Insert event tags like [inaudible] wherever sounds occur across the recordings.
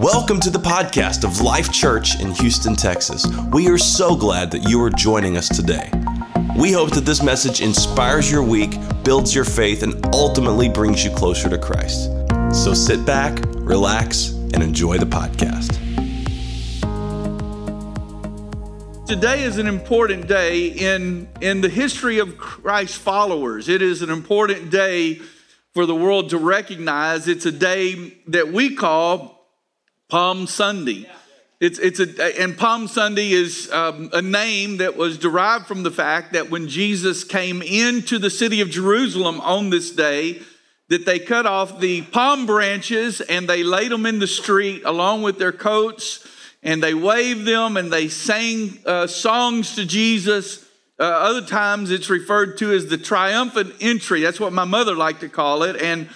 Welcome to the podcast of Life Church in Houston, Texas. We are so glad that you are joining us today. We hope that this message inspires your week, builds your faith, and ultimately brings you closer to Christ. So sit back, relax, and enjoy the podcast. Today is an important day in, in the history of Christ followers. It is an important day for the world to recognize. It's a day that we call Palm Sunday. It's, it's a, and Palm Sunday is um, a name that was derived from the fact that when Jesus came into the city of Jerusalem on this day, that they cut off the palm branches and they laid them in the street along with their coats and they waved them and they sang uh, songs to Jesus. Uh, other times it's referred to as the triumphant entry. That's what my mother liked to call it. And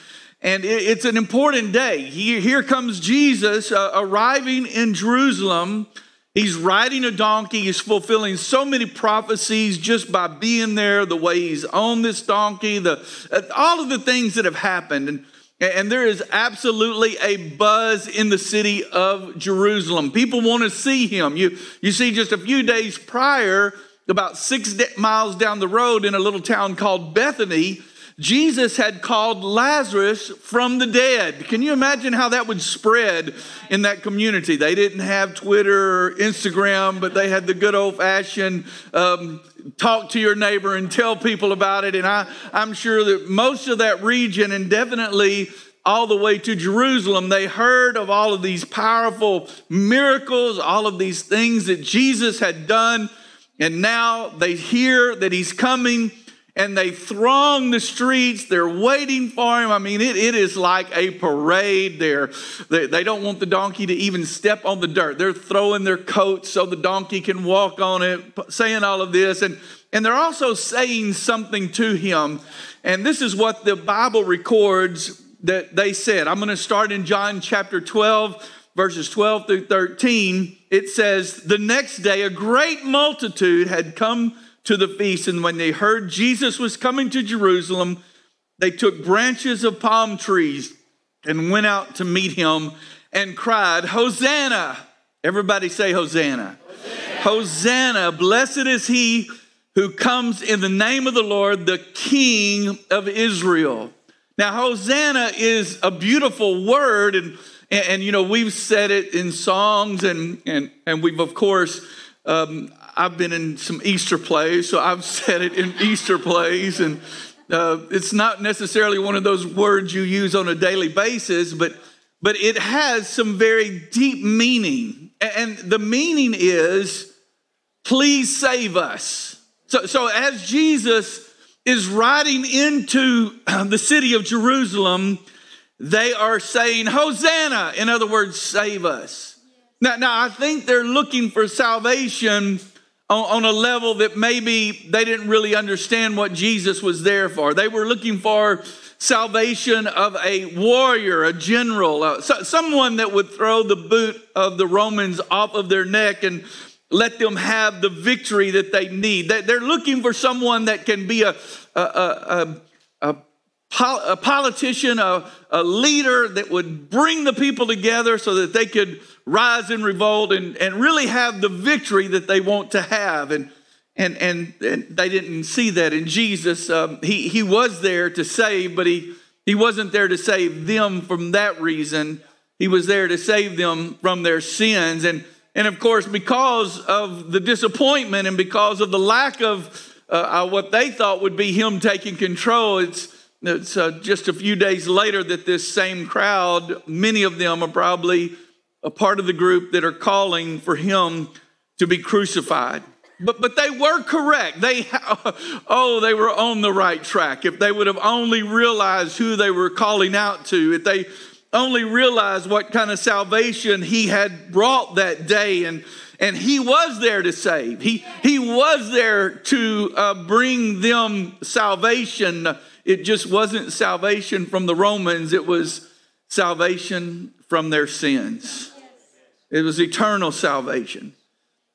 and it's an important day. Here comes Jesus uh, arriving in Jerusalem. He's riding a donkey. He's fulfilling so many prophecies just by being there, the way he's on this donkey, the, uh, all of the things that have happened. And, and there is absolutely a buzz in the city of Jerusalem. People want to see him. You, you see, just a few days prior, about six miles down the road in a little town called Bethany, Jesus had called Lazarus from the dead. Can you imagine how that would spread in that community? They didn't have Twitter or Instagram, but they had the good old fashioned um, talk to your neighbor and tell people about it. And I, I'm sure that most of that region, and definitely all the way to Jerusalem, they heard of all of these powerful miracles, all of these things that Jesus had done. And now they hear that he's coming and they throng the streets. They're waiting for him. I mean, it, it is like a parade there. They, they don't want the donkey to even step on the dirt. They're throwing their coats so the donkey can walk on it, saying all of this. And, and they're also saying something to him. And this is what the Bible records that they said. I'm going to start in John chapter 12, verses 12 through 13. It says, The next day, a great multitude had come to the feast. And when they heard Jesus was coming to Jerusalem, they took branches of palm trees and went out to meet him and cried, Hosanna! Everybody say, Hosanna. Hosanna. Hosanna. Blessed is he who comes in the name of the Lord, the King of Israel. Now, Hosanna is a beautiful word, and, and, and you know, we've said it in songs, and, and, and we've, of course, um, I've been in some Easter plays, so I've [laughs] said it in Easter plays, and uh, it's not necessarily one of those words you use on a daily basis, but but it has some very deep meaning, and the meaning is, "Please save us." So, so as Jesus is riding into [clears throat] the city of Jerusalem, they are saying, "Hosanna!" In other words, save us. Now, now I think they're looking for salvation on, on, a level that maybe they didn't really understand what Jesus was there for. They were looking for salvation of a warrior, a general, uh, so, someone that would throw the boot of the Romans off of their neck and let them have the victory that they need. They, they're looking for someone that can be a, a, a, a a politician, a, a, leader that would bring the people together so that they could rise in revolt and, and really have the victory that they want to have. And, and, and, and they didn't see that in Jesus. Um, he, he was there to save, but he, he wasn't there to save them from that reason. He was there to save them from their sins. And, and of course, because of the disappointment and because of the lack of uh, uh what they thought would be him taking control, it's it's uh, just a few days later that this same crowd, many of them are probably a part of the group that are calling for him to be crucified. But, but they were correct. They, [laughs] oh, they were on the right track. If they would have only realized who they were calling out to, if they only realized what kind of salvation he had brought that day and and he was there to save he he was there to uh, bring them salvation it just wasn't salvation from the Romans, it was salvation from their sins. It was eternal salvation.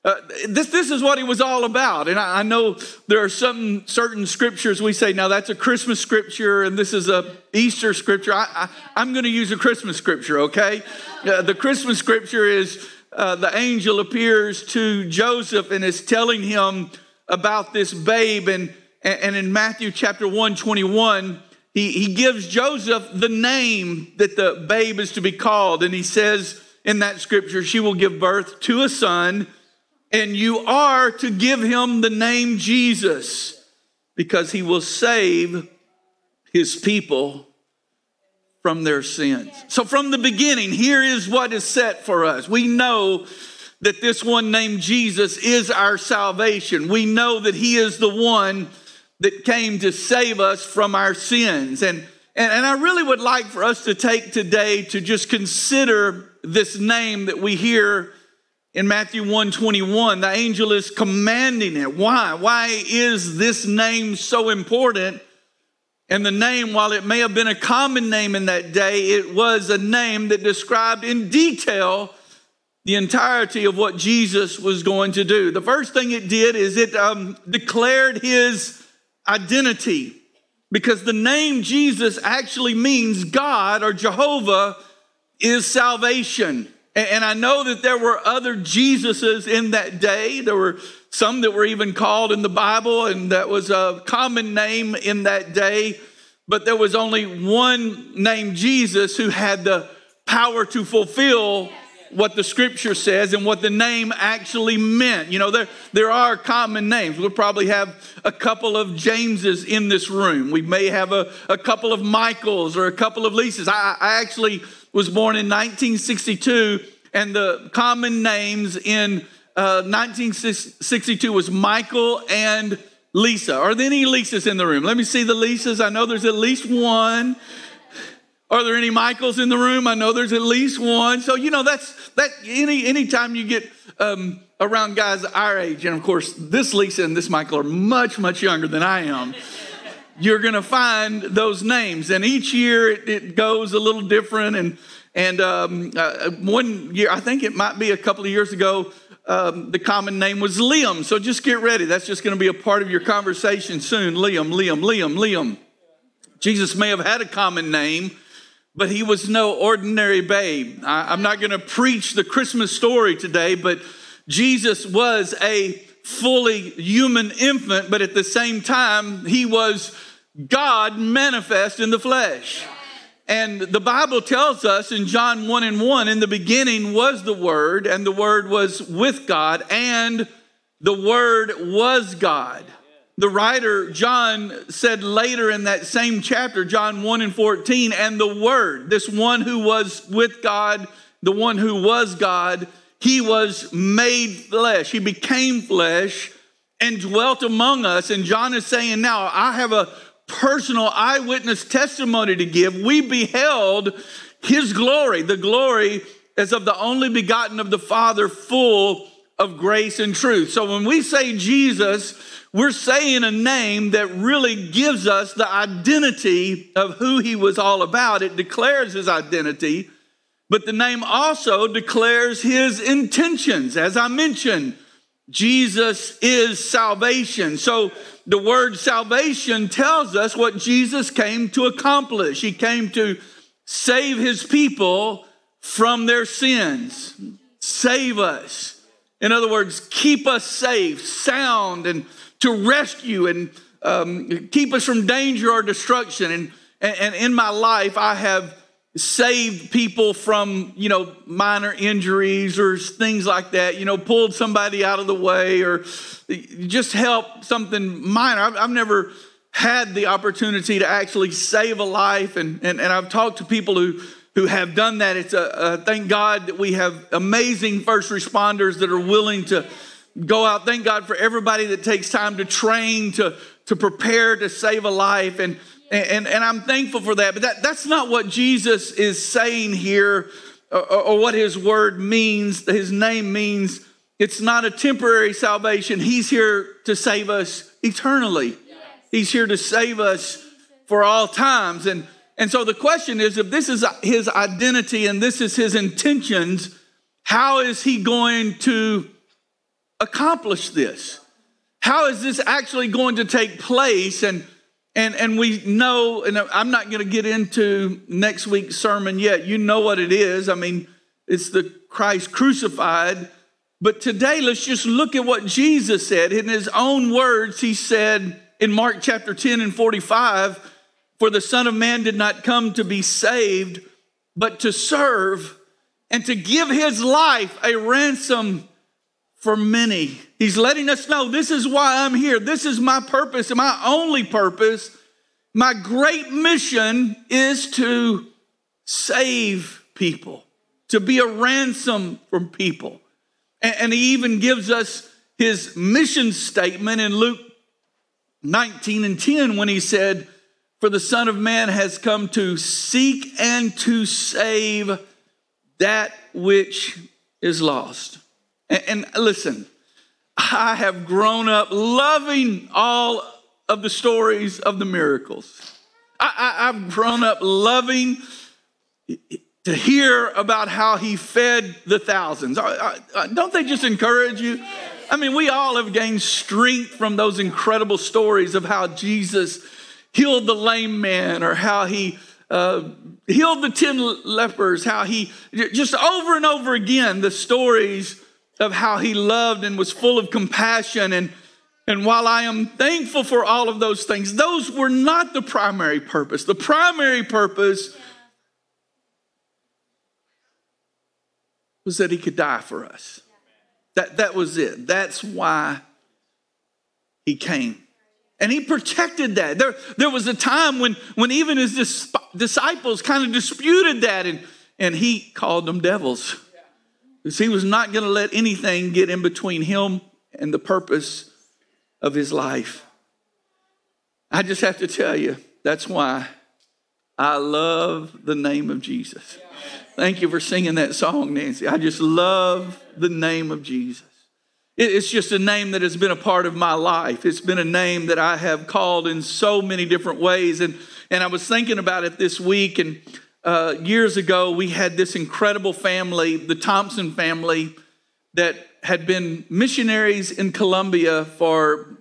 Uh, this, this is what he was all about. And I, I, know there are some certain scriptures we say, now that's a Christmas scripture and this is a Easter scripture. I, am going to use a Christmas scripture, okay? Uh, the Christmas scripture is uh, the angel appears to Joseph and is telling him about this babe. And, and in Matthew chapter 1, 21, he, he gives Joseph the name that the babe is to be called. And he says in that scripture, she will give birth to a son and you are to give him the name Jesus because he will save his people from their sins. So, from the beginning, here is what is set for us. We know that this one named Jesus is our salvation. We know that he is the one that came to save us from our sins. And, and, and I really would like for us to take today to just consider this name that we hear in Matthew 121, the angel is commanding it. Why? Why is this name so important? And the name, while it may have been a common name in that day, it was a name that described in detail the entirety of what Jesus was going to do. The first thing it did is it um, declared his identity because the name Jesus actually means God or Jehovah is salvation. And I know that there were other Jesuses in that day. There were some that were even called in the Bible, and that was a common name in that day. But there was only one named Jesus who had the power to fulfill what the scripture says and what the name actually meant. You know, there, there are common names. We'll probably have a couple of Jameses in this room. We may have a, a couple of Michaels or a couple of Lisas. I, I actually was born in 1962, and the common names in uh, 1962 was Michael and Lisa. Are there any Lisas in the room? Let me see the Lisas. I know there's at least one. Are there any Michaels in the room? I know there's at least one. So you know that's that. Any anytime you get um, around guys our age, and of course this Lisa and this Michael are much much younger than I am [laughs] you're to find those names. And each year it, it goes a little different. And, and um, uh, one year, I think it might be a couple of years ago, um, the common name was Liam. So just get ready. That's just going to be a part of your conversation soon. Liam, Liam, Liam, Liam. Jesus may have had a common name, but he was no ordinary babe. I, I'm not going to preach the Christmas story today, but Jesus was a fully human infant, but at the same time, he was God manifest in the flesh. And the Bible tells us in John 1 and 1 in the beginning was the Word, and the Word was with God, and the Word was God. The writer John said later in that same chapter, John 1 and 14, and the Word, this one who was with God, the one who was God, he was made flesh. He became flesh and dwelt among us. And John is saying, Now I have a personal eyewitness testimony to give, we beheld his glory, the glory as of the only begotten of the Father, full of grace and truth. So when we say Jesus, we're saying a name that really gives us the identity of who he was all about. It declares his identity, but the name also declares his intentions. As I mentioned, Jesus is salvation. So the word salvation tells us what Jesus came to accomplish. He came to save his people from their sins, save us. In other words, keep us safe, sound, and to rescue and um, keep us from danger or destruction. And, and in my life, I have saved people from, you know, minor injuries or things like that, you know, pulled somebody out of the way or just help something minor. I've, I've never had the opportunity to actually save a life. And, and, and I've talked to people who, who have done that. It's a, a thank God that we have amazing first responders that are willing to go out. Thank God for everybody that takes time to train, to, to prepare to save a life. And and, and I'm thankful for that. But that, that's not what Jesus is saying here or, or what his word means, his name means. It's not a temporary salvation. He's here to save us eternally. He's here to save us for all times. And, and so the question is if this is his identity and this is his intentions, how is he going to accomplish this? How is this actually going to take place? And and and we know, and I'm not going to get into next week's sermon yet. You know what it is. I mean, it's the Christ crucified. But today, let's just look at what Jesus said. In his own words, he said in Mark chapter 10 and 45, For the Son of Man did not come to be saved, but to serve and to give his life a ransom for many. He's letting us know this is why I'm here. This is my purpose and my only purpose. My great mission is to save people, to be a ransom from people. And, he even gives us his mission statement in Luke 19 and 10 when he said, For the Son of Man has come to seek and to save that which is lost. And, listen, I have grown up loving all of the stories of the miracles. I, have grown up loving to hear about how he fed the thousands. don't they just encourage you? I mean, we all have gained strength from those incredible stories of how Jesus healed the lame man or how he uh, healed the 10 lepers, how he just over and over again, the stories of how he loved and was full of compassion. And, and while I am thankful for all of those things, those were not the primary purpose. The primary purpose was that he could die for us. That, that was it. That's why he came. And he protected that. There, there was a time when, when even his disciples kind of disputed that, and, and he called them devils. Because he was not going to let anything get in between him and the purpose of his life. I just have to tell you, that's why I love the name of Jesus. Thank you for singing that song, Nancy. I just love the name of Jesus. It's just a name that has been a part of my life. It's been a name that I have called in so many different ways. And, and I was thinking about it this week, and uh, years ago, we had this incredible family, the Thompson family, that had been missionaries in Colombia for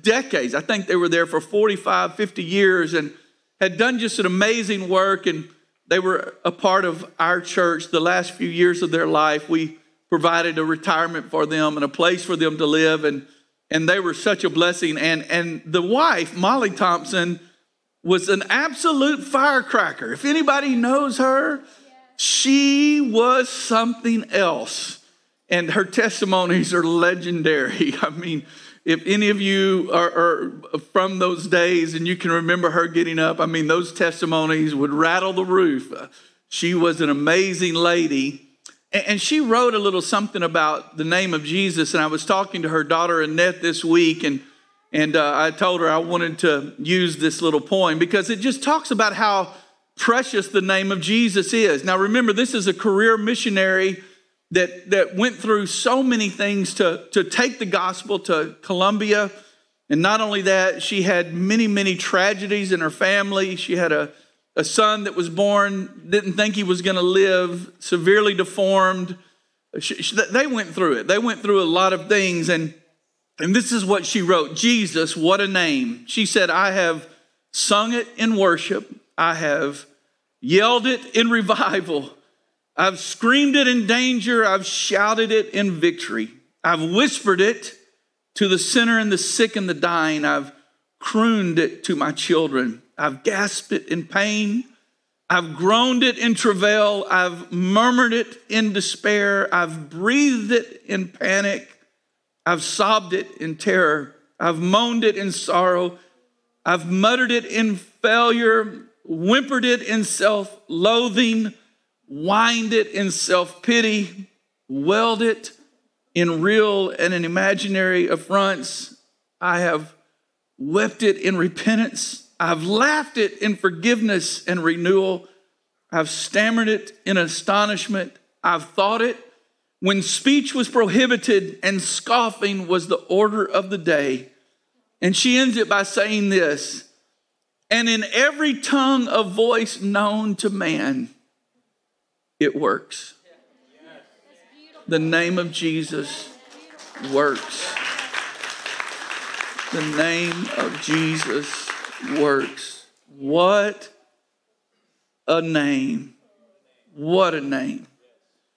decades. I think they were there for 45, 50 years and had done just an amazing work. And they were a part of our church the last few years of their life. We provided a retirement for them and a place for them to live. And, and they were such a blessing. And, and the wife, Molly Thompson, was an absolute firecracker. If anybody knows her, she was something else. And her testimonies are legendary. [laughs] I mean, if any of you are, are, from those days and you can remember her getting up, I mean, those testimonies would rattle the roof. Uh, she was an amazing lady. And she wrote a little something about the name of Jesus. And I was talking to her daughter Annette this week, and and uh, I told her I wanted to use this little poem because it just talks about how precious the name of Jesus is. Now, remember, this is a career missionary that, that went through so many things to, to take the gospel to Colombia. And not only that, she had many, many tragedies in her family. She had a, a son that was born, didn't think he was going to live, severely deformed. She, she, they went through it. They went through a lot of things. And and this is what she wrote Jesus, what a name. She said, I have sung it in worship, I have yelled it in revival, I've screamed it in danger, I've shouted it in victory, I've whispered it to the sinner and the sick and the dying, I've crooned it to my children, I've gasped it in pain. I've groaned it in travail. I've murmured it in despair. I've breathed it in panic. I've sobbed it in terror. I've moaned it in sorrow. I've muttered it in failure, whimpered it in self loathing, whined it in self pity, wailed it in real and in imaginary affronts. I have wept it in repentance. I've laughed it in forgiveness and renewal. I've stammered it in astonishment. I've thought it when speech was prohibited and scoffing was the order of the day. And she ends it by saying this and in every tongue of voice known to man, it works. The name of Jesus works. The name of Jesus works. What a name. What a name.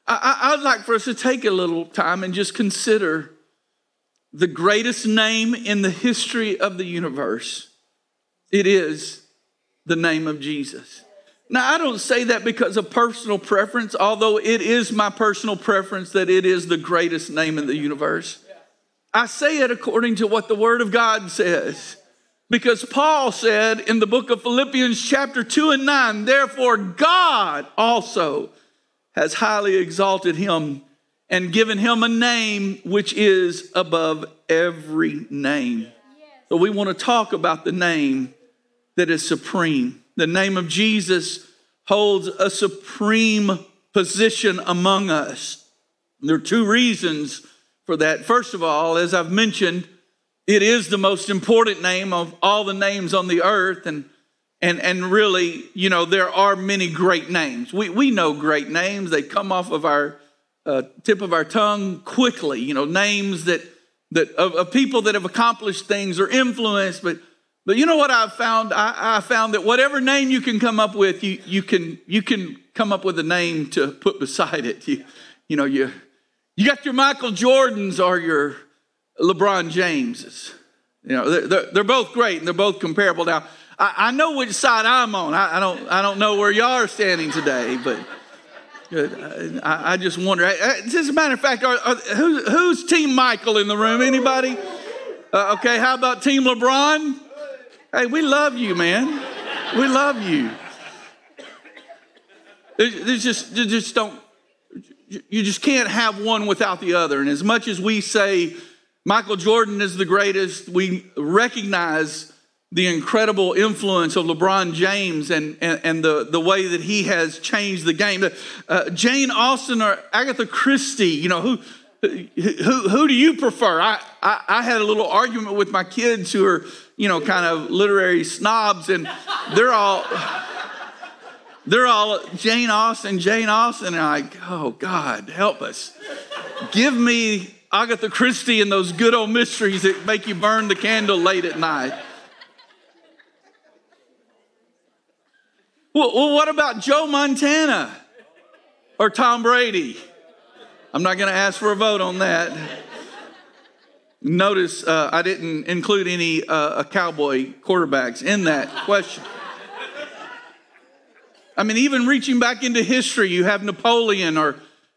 I, would like for us to take a little time and just consider the greatest name in the history of the universe. It is the name of Jesus. Now, I don't say that because of personal preference, although it is my personal preference that it is the greatest name in the universe. I say it according to what the Word of God says. Because Paul said in the book of Philippians, chapter 2 and 9, therefore God also has highly exalted him and given him a name which is above every name. So we want to talk about the name that is supreme. The name of Jesus holds a supreme position among us. There are two reasons for that. First of all, as I've mentioned, it is the most important name of all the names on the earth. And, and, and really, you know, there are many great names. We, we know great names, they come off of our uh, tip of our tongue quickly, you know, names that, that of, of people that have accomplished things or influenced, but but you know what I've found? I, I, found that whatever name you can come up with, you, you, can, you can come up with a name to put beside it. You, you know, you, you got your Michael Jordans or your LeBron Jameses. You know, they're, they're, they're both great and they're both comparable. Now, I, I know which side I'm on. I, I, don't, I don't know where y'all are standing today, but I, I just wonder. As a matter of fact, are, are, who, who's Team Michael in the room? Anybody? Uh, okay, how about Team LeBron? Hey, we love you, man. We love you. There's just, just don't, you just can't have one without the other. And as much as we say Michael Jordan is the greatest, we recognize the incredible influence of LeBron James and, and, and the, the way that he has changed the game. Uh, Jane Austen or Agatha Christie, you know, who, who, who do you prefer? I, I, I had a little argument with my kids who are you know, kind of literary snobs, and they're all they're all Jane Austen, Jane Austen, and I'm like, oh God, help us. Give me Agatha Christie and those good old mysteries that make you burn the candle late at night. Well, well what about Joe Montana or Tom Brady? I'm not going to ask for a vote on that. Notice uh, I didn't include any uh, cowboy quarterbacks in that question. I mean, even reaching back into history, you have Napoleon or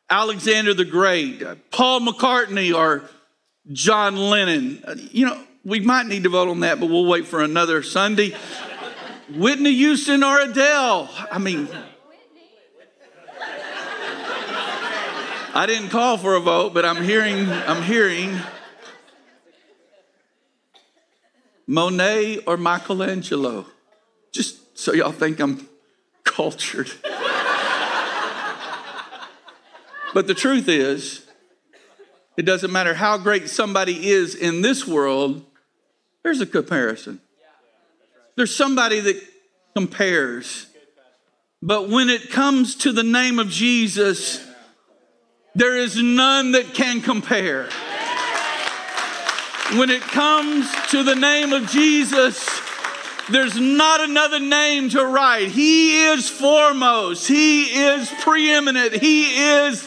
Alexander the Great, uh, Paul McCartney or John Lennon. Uh, you know, we might need to vote on that, but we'll wait for another Sunday. Whitney Houston or Adele. I mean, I didn't call for a vote, but I'm hearing, I'm hearing Monet or Michelangelo? Just so y'all think I'm cultured. but the truth is, it doesn't matter how great somebody is in this world, there's a comparison. There's somebody that compares. But when it comes to the name of Jesus, there is none that can compare when it comes to the name of Jesus, there's not another name to write. He is foremost, He is preeminent, He is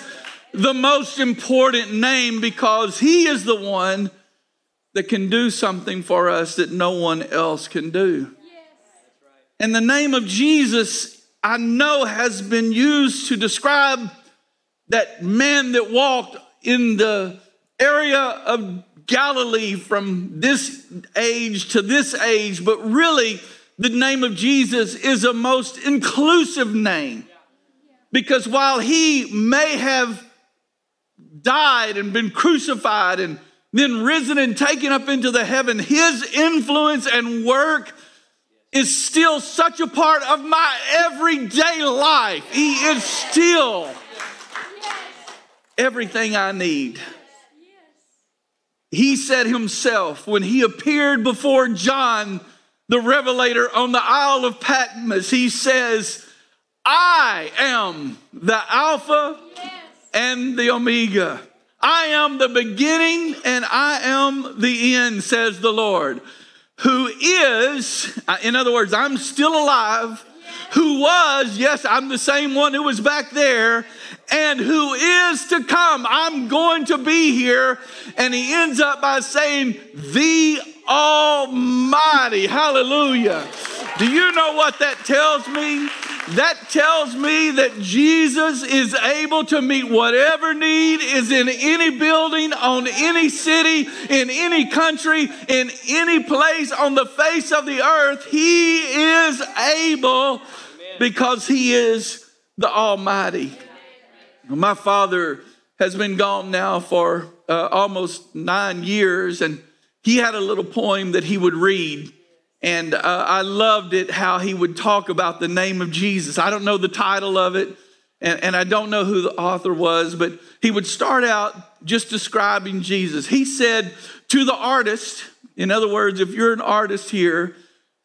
the most important name because He is the one that can do something for us that no one else can do. And the name of Jesus, I know, has been used to describe that man that walked in the area of Galilee from this age to this age, but really, the name of Jesus is a most inclusive name. Because while he may have died and been crucified and then risen and taken up into the heaven, his influence and work is still such a part of my everyday life. He is still everything I need. He said himself when he appeared before John the Revelator on the Isle of Patmos, he says, I am the Alpha and the Omega. I am the beginning and I am the end, says the Lord. Who is, in other words, I'm still alive. Who was, yes, I'm the same one who was back there, and who is to come. I'm going to be here. And he ends up by saying, The Almighty. Hallelujah. Do you know what that tells me? That tells me that Jesus is able to meet whatever need is in any building, on any city, in any country, in any place on the face of the earth. He is able because He is the Almighty. My father has been gone now for uh, almost nine years, and he had a little poem that he would read. And uh, I loved it how he would talk about the name of Jesus. I don't know the title of it, and, and I don't know who the author was, but he would start out just describing Jesus. He said, To the artist, in other words, if you're an artist here,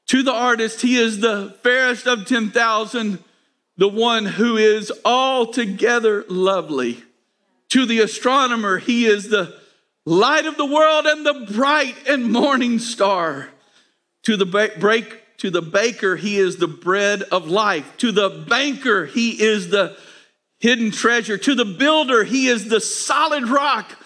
to the artist, he is the fairest of 10,000 the one who is altogether lovely. To the astronomer, he is the light of the world and the bright and morning star. To the break, to the baker, he is the bread of life. To the banker, he is the hidden treasure. To the builder, he is the solid rock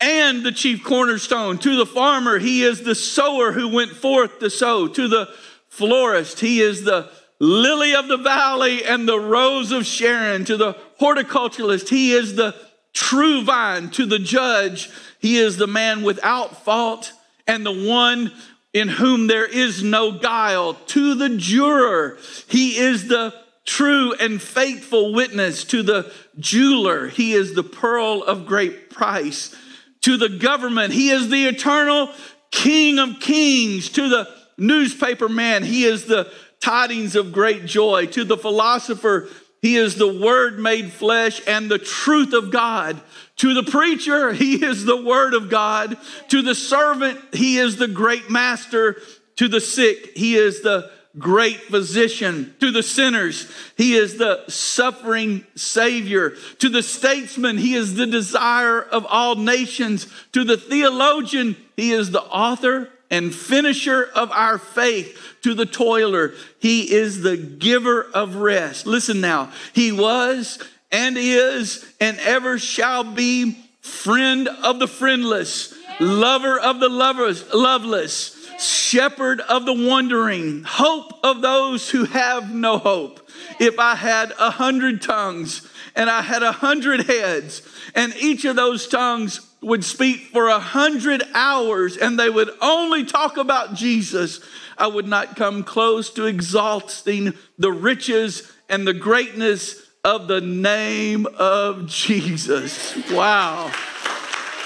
and the chief cornerstone. To the farmer, he is the sower who went forth to sow. To the florist, he is the lily of the valley and the rose of Sharon. To the horticulturalist, he is the true vine. To the judge, he is the man without fault and the one in whom there is no guile. To the juror, he is the true and faithful witness. To the jeweler, he is the pearl of great price. To the government, he is the eternal King of kings. To the newspaper man, he is the tidings of great joy. To the philosopher, he is the word made flesh and the truth of God. To the preacher, he is the word of God. To the servant, he is the great master. To the sick, he is the great physician. To the sinners, he is the suffering savior. To the statesman, he is the desire of all nations. To the theologian, he is the author and finisher of our faith to the toiler. He is the giver of rest. Listen now, he was and is and ever shall be friend of the friendless, lover of the lovers, loveless, shepherd of the wandering, hope of those who have no hope. If I had a hundred tongues and I had a hundred heads, and each of those tongues would speak for a hundred hours and they would only talk about Jesus, I would not come close to exalting the riches and the greatness of the name of Jesus. Wow.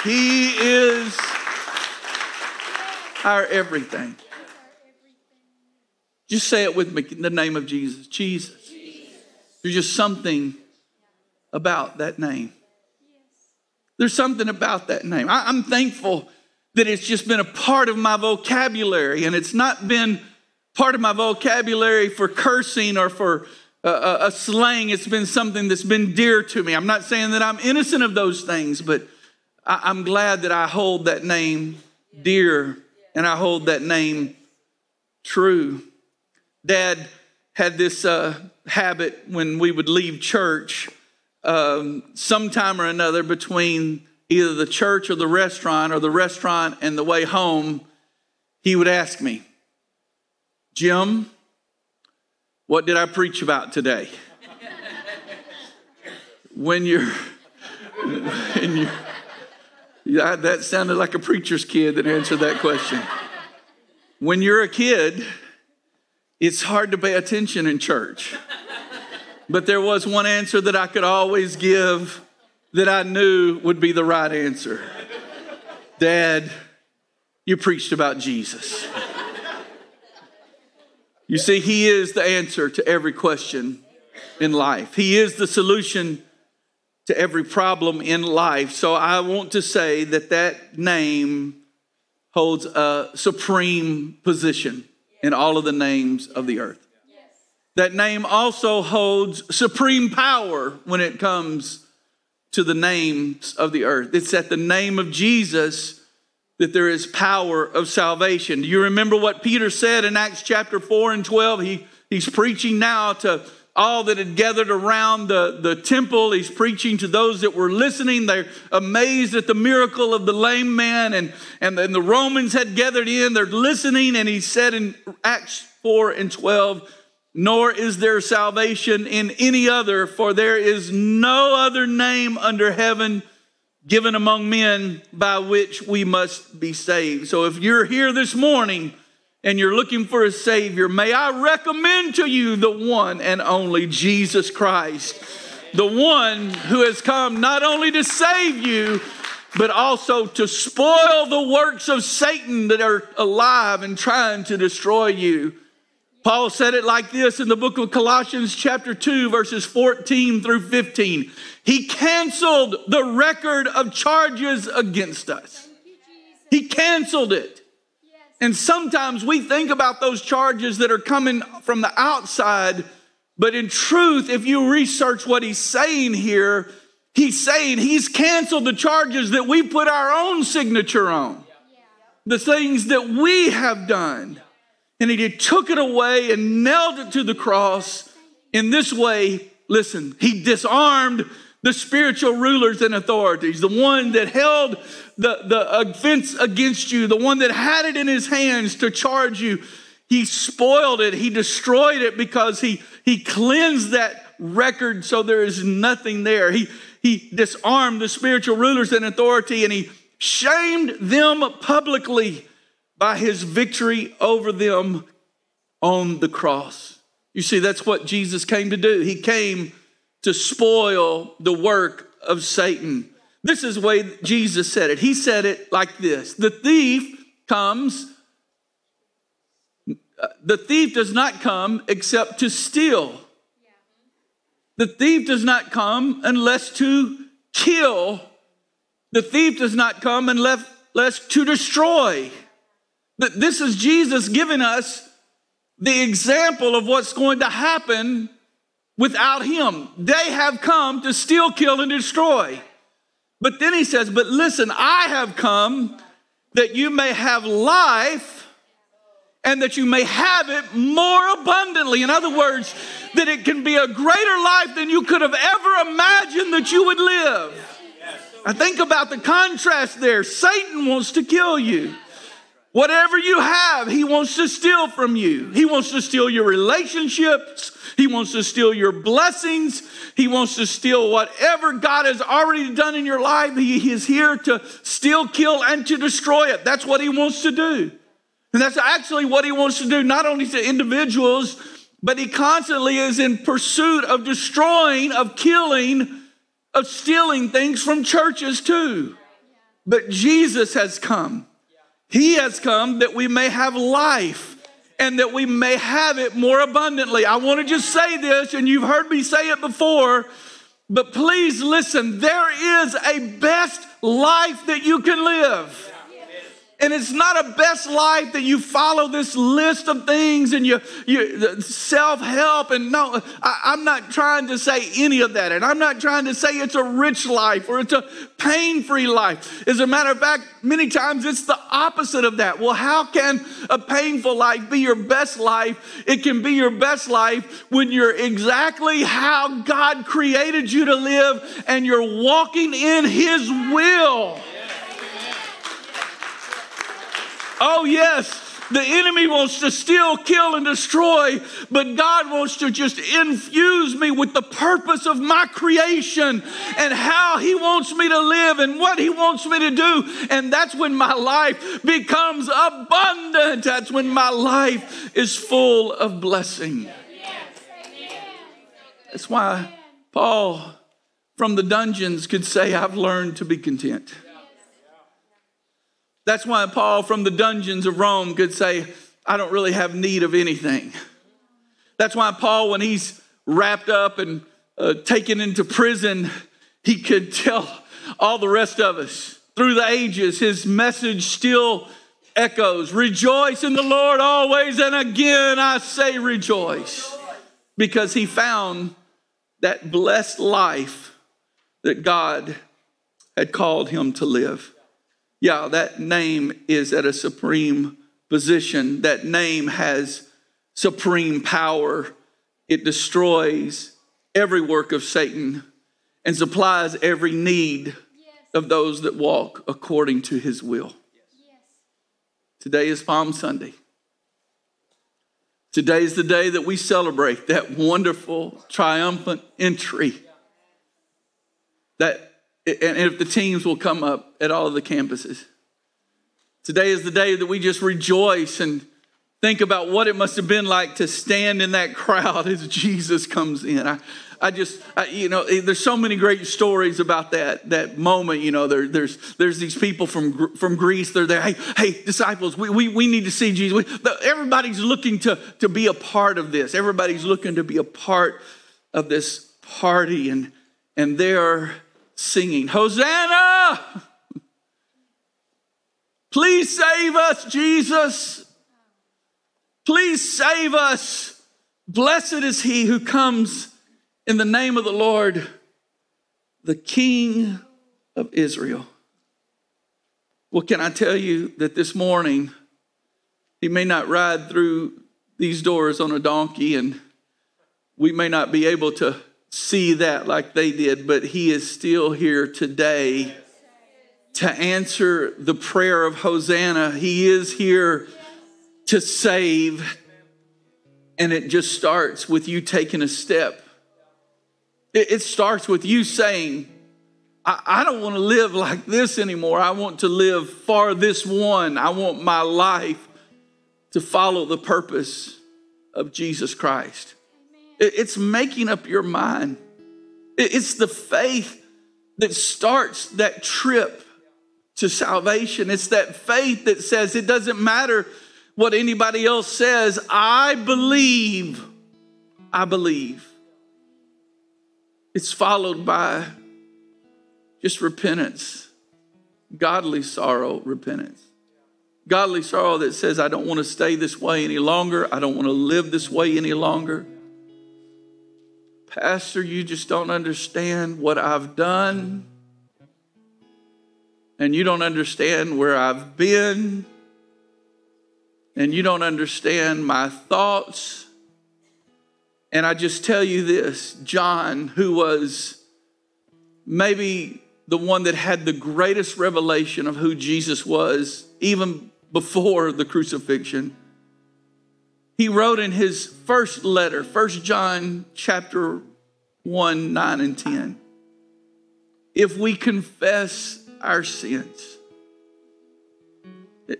He is our everything. Just say it with me in the name of Jesus. Jesus. There's just something about that name. There's something about that name. I, am thankful that it's just been a part of my vocabulary and it's not been part of my vocabulary for cursing or for a, a slang. It's been something that's been dear to me. I'm not saying that I'm innocent of those things, but I, I'm glad that I hold that name dear and I hold that name true. Dad had this uh, habit when we would leave church um, sometime or another between either the church or the restaurant or the restaurant and the way home, he would ask me, Jim, what did I preach about today? [laughs] when you're, [laughs] when you're, yeah, that sounded like a preacher's kid that answered that question. When you're a kid, it's hard to pay attention in church. But there was one answer that I could always give that I knew would be the right answer. Dad, you preached about Jesus. You see, He is the answer to every question in life, He is the solution to every problem in life. So I want to say that that name holds a supreme position in all of the names of the earth. That name also holds supreme power when it comes to the names of the earth. It's at the name of Jesus that there is power of salvation. Do you remember what Peter said in Acts chapter 4 and 12? He, he's preaching now to all that had gathered around the, the temple. He's preaching to those that were listening. They're amazed at the miracle of the lame man, and, and, and the Romans had gathered in. They're listening, and he said in Acts 4 and 12, nor is there salvation in any other, for there is no other name under heaven given among men by which we must be saved. So if you're here this morning and you're looking for a Savior, may I recommend to you the one and only Jesus Christ, the one who has come not only to save you, but also to spoil the works of Satan that are alive and trying to destroy you. Paul said it like this in the book of Colossians, chapter 2, verses 14 through 15. He canceled the record of charges against us. He canceled it. And sometimes we think about those charges that are coming from the outside, but in truth, if you research what he's saying here, he's saying he's canceled the charges that we put our own signature on, the things that we have done and he took it away and nailed it to the cross. In this way, listen, he disarmed the spiritual rulers and authorities, the one that held the, the offense against you, the one that had it in his hands to charge you. He spoiled it, he destroyed it because he, he cleansed that record so there is nothing there. He, he disarmed the spiritual rulers and authority and he shamed them publicly by his victory over them on the cross. You see, that's what Jesus came to do. He came to spoil the work of Satan. This is the way Jesus said it. He said it like this The thief comes, the thief does not come except to steal. The thief does not come unless to kill. The thief does not come unless, to destroy. This is Jesus giving us the example of what's going to happen without him. They have come to steal, kill, and destroy. But then he says, But listen, I have come that you may have life and that you may have it more abundantly. In other words, that it can be a greater life than you could have ever imagined that you would live. I think about the contrast there. Satan wants to kill you. Whatever you have, he wants to steal from you. He wants to steal your relationships. He wants to steal your blessings. He wants to steal whatever God has already done in your life. He is here to steal, kill, and to destroy it. That's what he wants to do. And that's actually what he wants to do, not only to individuals, but he constantly is in pursuit of destroying, of killing, of stealing things from churches too. But Jesus has come he has come that we may have life and that we may have it more abundantly. I want to just say this, and you've heard me say it before, but please listen there is a best life that you can live. And it's not a best life that you follow this list of things and you, you self help. And no, I, am not trying to say any of that. And I'm not trying to say it's a rich life or it's a pain free life. As a matter of fact, many times it's the opposite of that. Well, how can a painful life be your best life? It can be your best life when you're exactly how God created you to live and you're walking in His will. Oh, yes, the enemy wants to steal, kill, and destroy, but God wants to just infuse me with the purpose of my creation and how He wants me to live and what He wants me to do. And that's when my life becomes abundant. That's when my life is full of blessing. That's why Paul from the dungeons could say, I've learned to be content. That's why Paul from the dungeons of Rome could say, I don't really have need of anything. That's why Paul, when he's wrapped up and uh, taken into prison, he could [laughs] tell all the rest of us through the ages, his message still echoes Rejoice in the Lord always, and again I say rejoice. Because he found that blessed life that God had called him to live. Yeah, that name is at a supreme position. That name has supreme power. It destroys every work of Satan and supplies every need of those that walk according to his will. Today is Palm Sunday. Today is the day that we celebrate that wonderful, triumphant entry. That, and if the teams will come up at all of the campuses. Today is the day that we just rejoice and think about what it must have been like to stand in that crowd as Jesus comes in. I, I just, I, you know, there's so many great stories about that that moment. You know, there, there's there's these people from from Greece. They're there. Hey, hey, disciples, we, we, we need to see Jesus. We, everybody's looking to to be a part of this. Everybody's looking to be a part of this party, and and they're singing Hosanna. Please save us, Jesus. Please save us. Blessed is he who comes in the name of the Lord, the King of Israel. Well, can I tell you that this morning, he may not ride through these doors on a donkey, and we may not be able to see that like they did, but he is still here today to answer the prayer of Hosanna. He is here to save, and it just starts with you taking a step it, starts with you saying, I, I don't want to live like this anymore. I want to live for this one. I want my life to follow the purpose of Jesus Christ. It's making up your mind. It's the faith that starts that trip to salvation. It's that faith that says it doesn't matter what anybody else says. I believe. I believe. It's followed by just repentance, godly sorrow, repentance. Godly sorrow that says, I don't want to stay this way any longer. I don't want to live this way any longer. Pastor, you just don't understand what I've done. And you don't understand where I've been. And you don't understand my thoughts. And I just tell you this John, who was maybe the one that had the greatest revelation of who Jesus was, even before the crucifixion, he wrote in his first letter, 1 John chapter 1, 9 and 10. If we confess our sins,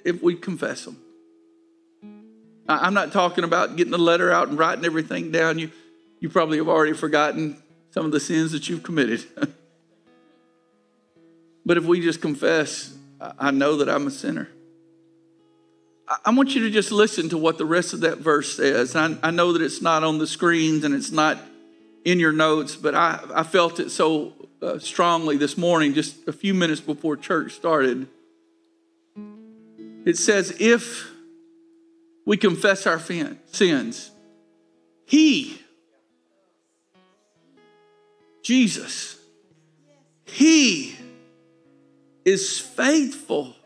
if we confess them, I'm not talking about getting the letter out and writing everything down. You, you probably have already forgotten some of the sins that you've committed. [laughs] but if we just confess, I know that I'm a sinner. I want you to just listen to what the rest of that verse says. I, I know that it's not on the screens and it's not in your notes, but I, I felt it so uh, strongly this morning, just a few minutes before church started. It says, If we confess our sins. He, Jesus, He is faithful.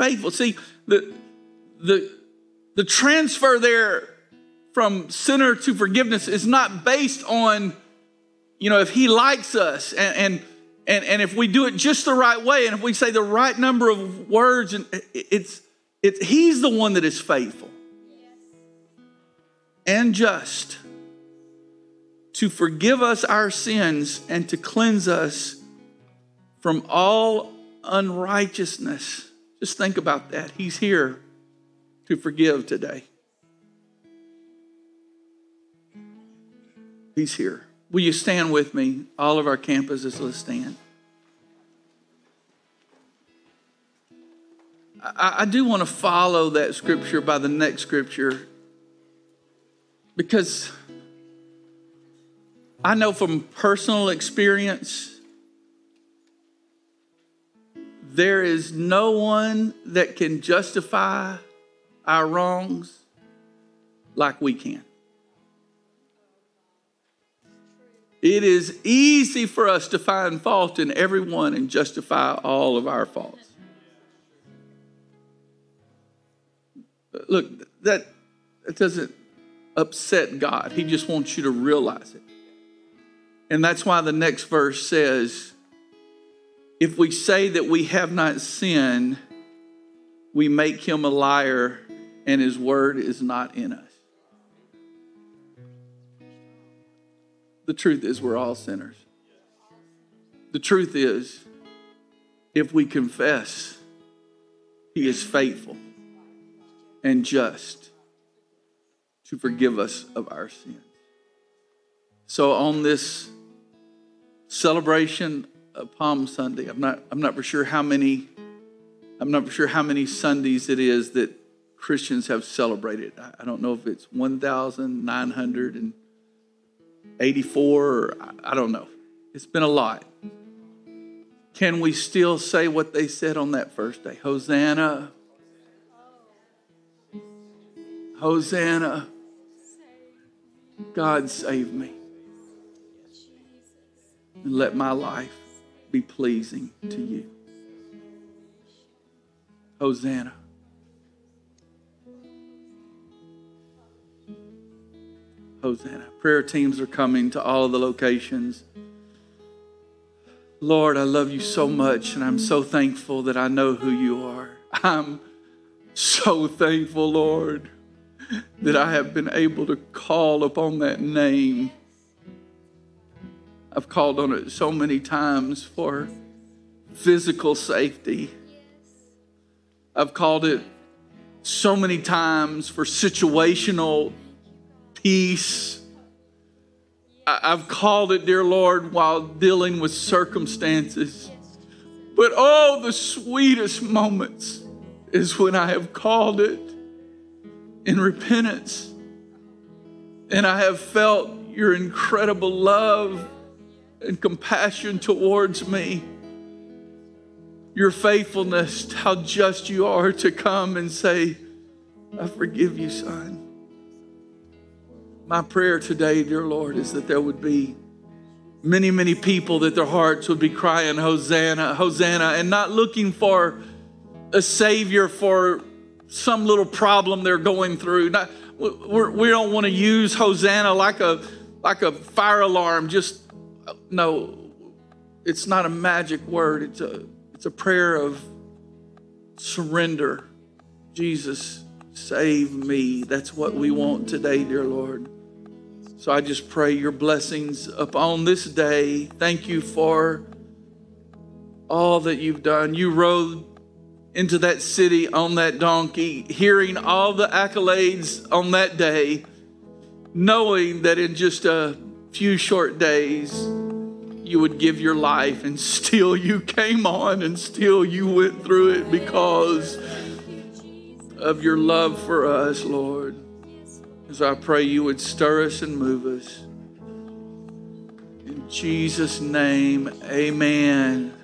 Faithful. See, the, the, the transfer there from sinner to forgiveness is not based on, you know, if He likes us and, and and, and if we do it just the right way, and if we say the right number of words, and it's it's, he's the one that is faithful and just to forgive us our sins and to cleanse us from all unrighteousness. Just think about that. He's here to forgive today. He's here. Will you stand with me? All of our campuses, let's stand. I, I do want to follow that scripture by the next scripture because I know from personal experience, there is no one that can justify our wrongs like we can. It is easy for us to find fault in everyone and justify all of our faults. Look, that, that doesn't upset God. He just wants you to realize it. And that's why the next verse says, if we say that we have not sinned, we make him a liar and his word is not in us. The truth is, we're all sinners. The truth is, if we confess, he is faithful and just to forgive us of our sins. So on this celebration of Palm Sunday, I'm not, I'm not for sure how many, I'm not for sure how many Sundays it is that Christians have celebrated. I don't know if it's 1,984 or I don't know. It's been a lot. Can we still say what they said on that first day? Hosanna, Hosanna. God save me. And let my life be pleasing to you. Hosanna. Hosanna. Prayer teams are coming to all of the locations. Lord, I love you so much, and I'm so thankful that I know who you are. I'm so thankful, Lord that I have been able to call upon that name. I've called on it so many times for physical safety. I've called it so many times for situational peace. I've called it, dear Lord, while dealing with circumstances. But oh, the sweetest moments is when I have called it in repentance. And I have felt your incredible love and compassion towards me. Your faithfulness, how just you are to come and say, I forgive you, son. My prayer today, dear Lord, is that there would be many, many people that their hearts would be crying, Hosanna, Hosanna, and not looking for a Savior for some little problem they're going through. Not, we do not want to use Hosanna like a like a fire alarm. Just no, it's not a magic word. It's a it's a prayer of surrender. Jesus, save me. That's what we want today, dear Lord. So I just pray your blessings upon this day. Thank you for all that you've done. You rode into that city on that donkey, hearing all the accolades on that day, knowing that in just a few short days, you would give your life, and still you came on, and still you went through it because of your love for us, Lord. As I pray you would stir us and move us. In Jesus' name, amen.